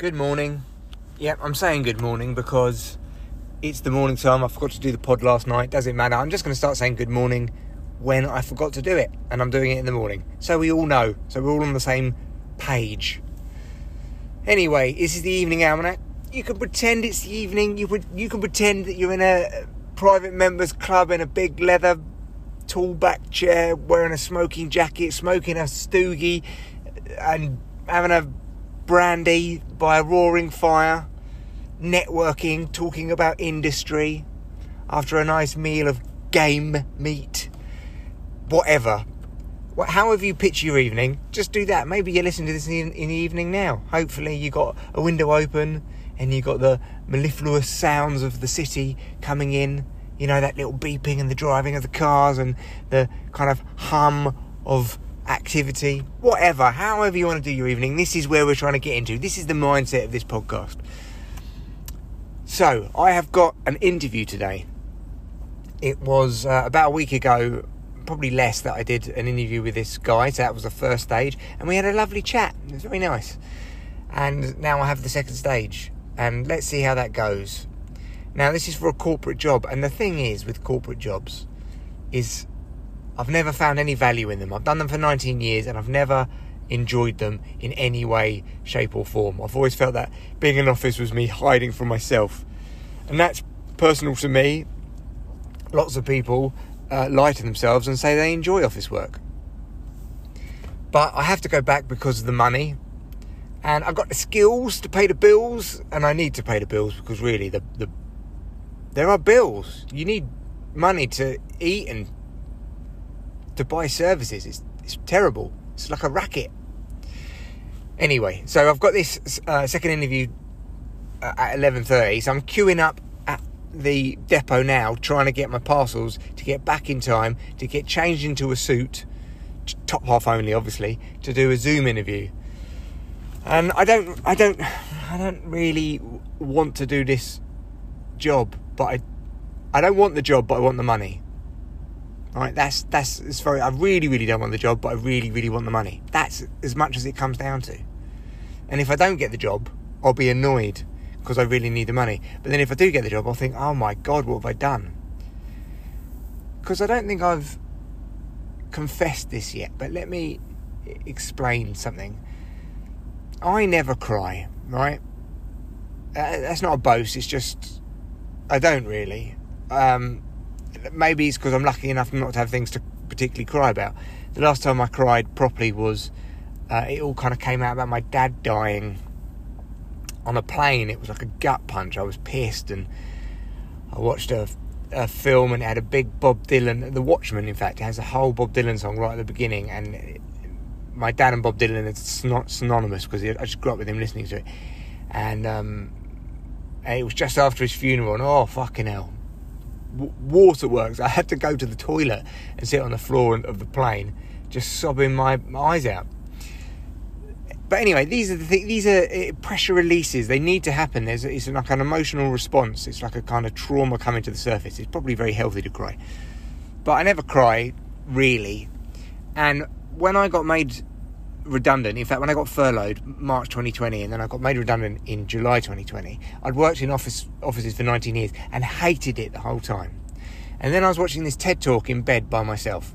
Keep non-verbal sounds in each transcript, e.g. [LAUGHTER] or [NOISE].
Good morning. Yep, I'm saying good morning because it's the morning time. I forgot to do the pod last night. Doesn't matter. I'm just going to start saying good morning when I forgot to do it, and I'm doing it in the morning. So we all know. So we're all on the same page. Anyway, this is the evening almanac. You can pretend it's the evening. You would. You can pretend that you're in a private members club in a big leather tall back chair, wearing a smoking jacket, smoking a stoogie, and having a brandy by a roaring fire, networking, talking about industry after a nice meal of game meat, whatever. However you picture your evening, just do that. Maybe you're listening to this in the evening now. Hopefully you got a window open and you got the mellifluous sounds of the city coming in you know, that little beeping and the driving of the cars and the kind of hum of activity, whatever, however you want to do your evening, this is where we're trying to get into. This is the mindset of this podcast. So, I have got an interview today. It was uh, about a week ago, probably less, that I did an interview with this guy. So, that was the first stage, and we had a lovely chat. It was very nice. And now I have the second stage, and let's see how that goes. Now, this is for a corporate job, and the thing is with corporate jobs, is I've never found any value in them. I've done them for 19 years, and I've never enjoyed them in any way, shape, or form. I've always felt that being in office was me hiding from myself, and that's personal to me. Lots of people uh, lie to themselves and say they enjoy office work, but I have to go back because of the money and I've got the skills to pay the bills, and I need to pay the bills because really the, the there are bills. You need money to eat and to buy services. It's, it's terrible. It's like a racket. Anyway, so I've got this uh, second interview uh, at 11.30, so I'm queuing up at the depot now, trying to get my parcels to get back in time, to get changed into a suit, top half only, obviously, to do a Zoom interview. And I don't, I don't, I don't really want to do this job but I, I don't want the job, but I want the money. All right, that's that's very. I really, really don't want the job, but I really, really want the money. That's as much as it comes down to. And if I don't get the job, I'll be annoyed because I really need the money. But then if I do get the job, I'll think, oh my god, what have I done? Because I don't think I've confessed this yet. But let me explain something. I never cry, right? Uh, that's not a boast. It's just I don't really. Um, maybe it's because I'm lucky enough not to have things to particularly cry about. The last time I cried properly was uh, it all kind of came out about my dad dying on a plane. It was like a gut punch. I was pissed, and I watched a, a film and it had a big Bob Dylan. The Watchmen, in fact, has a whole Bob Dylan song right at the beginning, and it, my dad and Bob Dylan are synonymous because I just grew up with him listening to it, and um, and it was just after his funeral, and oh, fucking hell. W- waterworks. I had to go to the toilet and sit on the floor of the plane, just sobbing my eyes out. But anyway, these are the th- these are uh, pressure releases. They need to happen. There's it's like an emotional response. It's like a kind of trauma coming to the surface. It's probably very healthy to cry, but I never cry really. And when I got made redundant. In fact, when I got furloughed March 2020, and then I got made redundant in July 2020, I'd worked in office offices for 19 years and hated it the whole time. And then I was watching this TED talk in bed by myself.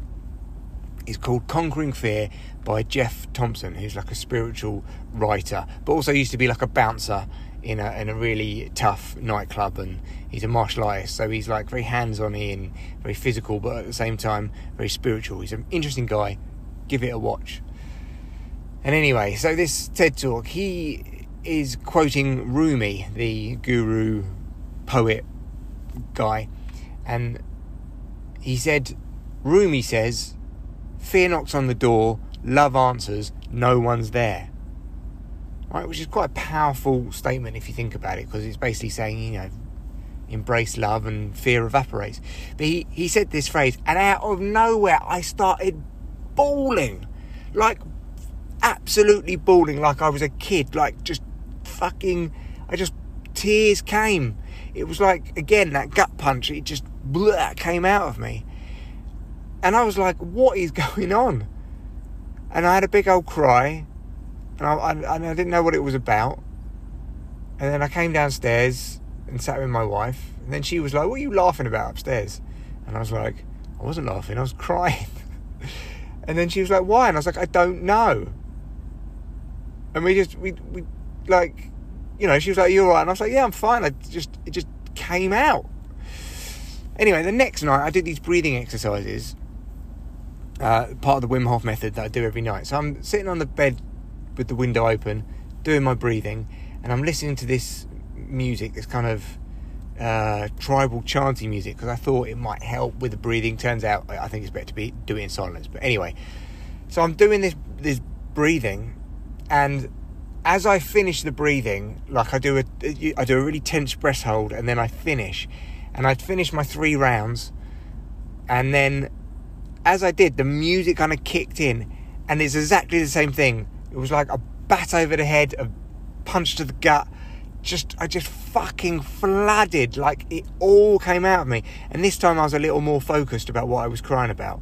It's called Conquering Fear by Geoff Thompson, who's like a spiritual writer, but also used to be like a bouncer in a in a really tough nightclub, and he's a martial artist, so he's like very hands-on and very physical, but at the same time very spiritual. He's an interesting guy. Give it a watch. And anyway, so this TED talk, he is quoting Rumi, the guru poet guy, and he said, Rumi says, Fear knocks on the door, love answers, no one's there. Right, which is quite a powerful statement if you think about it, because it's basically saying, you know, embrace love and fear evaporates. But he, he said this phrase, and out of nowhere I started bawling. Like absolutely bawling like I was a kid, like just fucking, I just, tears came. It was like, again, that gut punch, it just blah, came out of me. And I was like, what is [LAUGHS] going on? And I had a big old cry, and I, I, and I didn't know what it was about. And then I came downstairs and sat with my wife. And then she was like, What are you laughing about upstairs? And I was like, I wasn't laughing, I was crying. [LAUGHS] and then she was like, Why? And I was like, I don't know. And we just, we, we, like, you know, she was like, You're right. And I was like, Yeah, I'm fine. I just, it just came out. Anyway, the next night I did these breathing exercises, uh, part of the Wim Hof method that I do every night. So I'm sitting on the bed with the window open, doing my breathing, and I'm listening to this music, this kind of uh, tribal chanting music, because I thought it might help with the breathing. Turns out I think it's better to be do it in silence. But anyway, so I'm doing this this breathing, and as I finish the breathing, like I do a I do a really tense breath hold, and then I finish and I'd finished my three rounds, and then as I did, the music kind of kicked in, and it's exactly the same thing. It was like a bat over the head, a punch to the gut. Just, I just fucking flooded, like it all came out of me. And this time I was a little more focused about what I was crying about.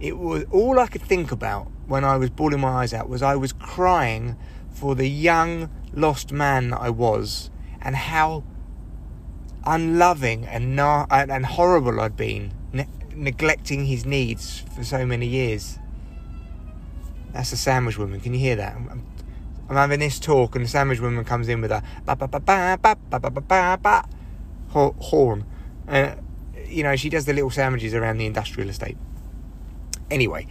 It was all I could think about when I was bawling my eyes out was I was crying for the young lost man that I was and how unloving and na- and horrible I'd been, ne- neglecting his needs for so many years. That's the sandwich woman. Can you hear that? I'm, I'm having this talk, and the sandwich woman comes in with a ba ba ba ba ba ba ba ba ba ba horn. Uh, you know, she does the little sandwiches around the industrial estate. Anyway,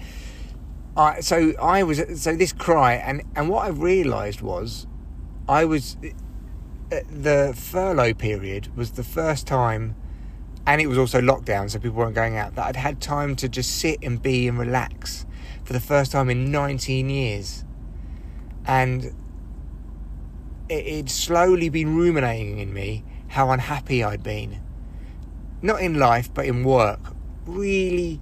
uh, so I was so this cry, and and what I realised was, I was uh, the furlough period was the first time, and it was also lockdown, so people weren't going out, that I'd had time to just sit and be and relax for the first time in 19 years. And it, would slowly been ruminating in me how unhappy I'd been. Not in life, but in work. Really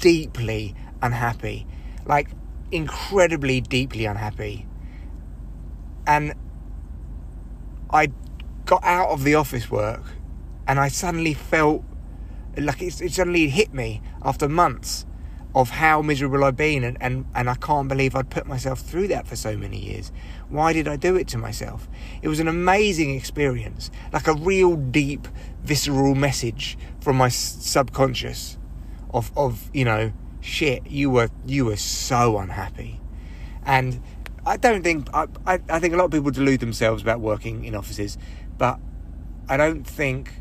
deeply unhappy. Like, incredibly deeply unhappy. And I got out of the office work and I suddenly felt like it, it suddenly hit me after months of how miserable I'd been and, and, and I can't believe I'd put myself through that for so many years. Why did I do it to myself? It was an amazing experience, like a real deep, visceral message from my subconscious of, of you know, shit, you were you were so unhappy. And I don't think I, I, I think a lot of people delude themselves about working in offices, but I don't think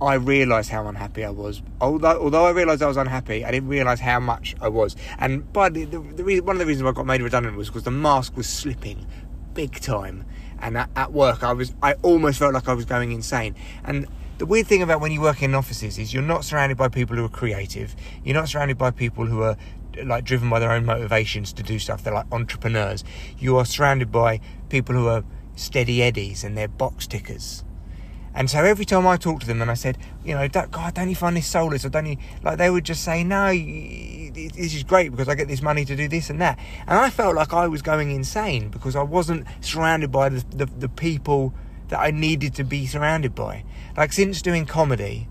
I realised how unhappy I was. Although, although I realised I was unhappy, I didn't realise how much I was. And by the, the, reason, one of the reasons I got made redundant was because the mask was slipping, big time. And at, at, work, I was, I almost felt like I was going insane. And the weird thing about when you work in offices is you're not surrounded by people who are creative. You're not surrounded by people who are like driven by their own motivations to do stuff. They're like entrepreneurs. You are surrounded by people who are steady eddies and they're box tickers. And so every time I talked to them and I said, you know, God, don't you find this soulless? Or don't you, like, they would just say, no, this is great because I get this money to do this and that. And I felt like I was going insane because I wasn't surrounded by the, the, the people that I needed to be surrounded by. Like, since doing comedy,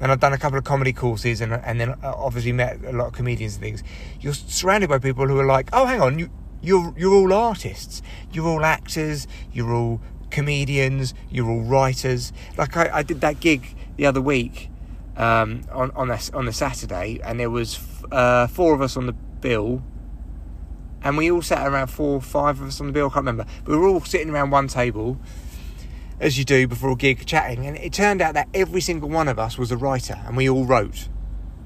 and I've done a couple of comedy courses and and then uh, obviously met a lot of comedians and things. You're surrounded by people who are like, oh, hang on, you you're you're all artists, you're all actors, you're all comedians, you're all writers. Like I, I did that gig the other week um, on on a, on the Saturday, and there was uh, four of us on the bill. And we all sat around four, five of us on the bill. I can't remember, but we were all sitting around one table, as you do before a gig, chatting. And it turned out that every single one of us was a writer, and we all wrote.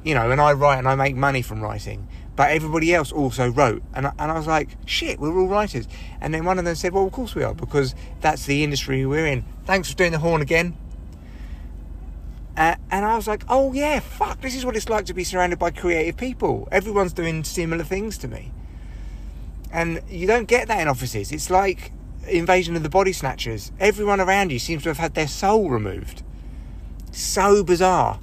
You know, and I write and I make money from writing, but everybody else also wrote. And I, and I was like, shit, we're all writers. And then one of them said, well, of course we are, because that's the industry we're in. Thanks for doing the horn again. Uh, and I was like, oh yeah, fuck, this is what it's like to be surrounded by creative people. Everyone's doing similar things to me. And you don't get that in offices. It's like Invasion of the Body Snatchers, everyone around you seems to have had their soul removed. So bizarre.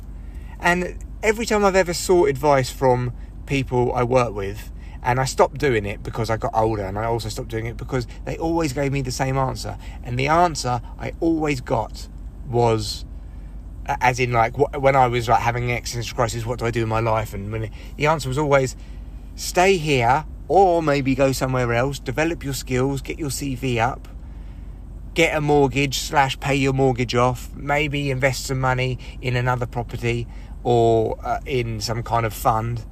And every time I've ever sought advice from people I work with, and I stopped doing it because I got older, and I also stopped doing it because they always gave me the same answer. And the answer I always got was, as in like when I was like having an existential crisis, what do I do in my life? And when it, the answer was always, stay here or maybe go somewhere else, develop your skills, get your CV up, get a mortgage slash pay your mortgage off, maybe invest some money in another property or uh, in some kind of fund,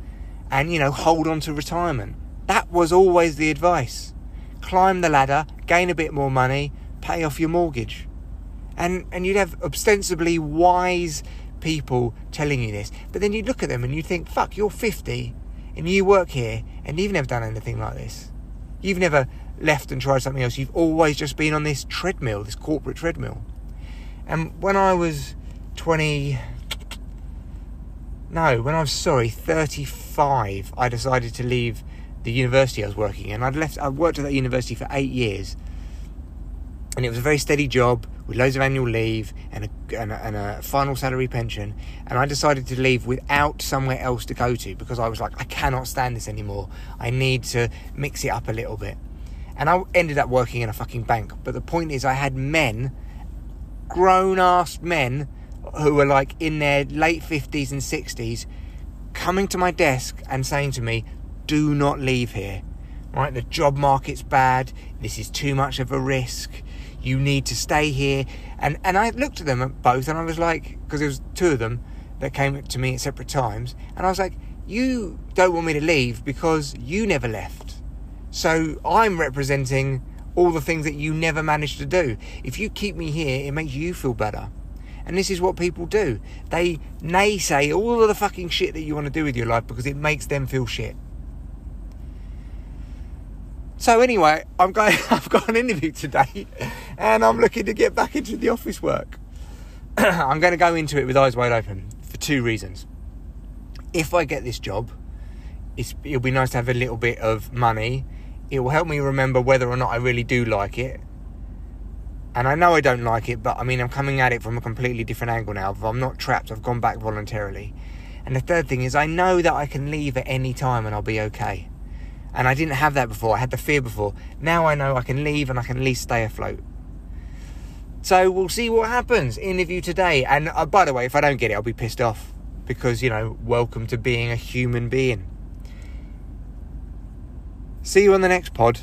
and you know hold on to retirement. That was always the advice. Climb the ladder, gain a bit more money, pay off your mortgage. And and you'd have ostensibly wise people telling you this. But then you look at them and you think, fuck, you're 50 and you work here and you've never done anything like this. You've never left and tried something else. You've always just been on this treadmill, this corporate treadmill. And when I was 20, no, when I was sorry, 35, I decided to leave the university I was working in. I'd left, I worked at that university for eight years. And it was a very steady job with loads of annual leave and a, and a, and a final salary pension. And I decided to leave without somewhere else to go to because I was like, I cannot stand this anymore. I need to mix it up a little bit. And I ended up working in a fucking bank. But the point is, I had men, grown ass men, who were like in their late 50s and 60s, coming to my desk and saying to me, Do not leave here. Right? The job market's bad. This is too much of a risk. You need to stay here. And, and I looked at them at both and I was like, because there was two of them that came up to me at separate times. And I was like, You don't want me to leave because you never left so I'm representing all the things that you never managed to do. If you keep me here, it makes you feel better. And this is what people do. They naysay all of the fucking shit that you want to do with your life because it makes them feel shit. So anyway, I'm going [LAUGHS] I've got an interview today and I'm looking to get back into the office work. [CLEARS THROAT] I'm going to go into it with eyes wide open for two reasons. If I get this job, it'll be nice to have a little bit of money it will help me remember whether or not I really do like it. And I know I don't like it, but I mean, I'm coming at it from a completely different angle now. If I'm not trapped, I've gone back voluntarily. And the third thing is, I know that I can leave at any time and I'll be okay. And I didn't have that before, I had the fear before. Now I know I can leave and I can at least stay afloat. So we'll see what happens. Interview today. And uh, by the way, if I don't get it, I'll be pissed off. Because, you know, welcome to being a human being. See you on the next pod.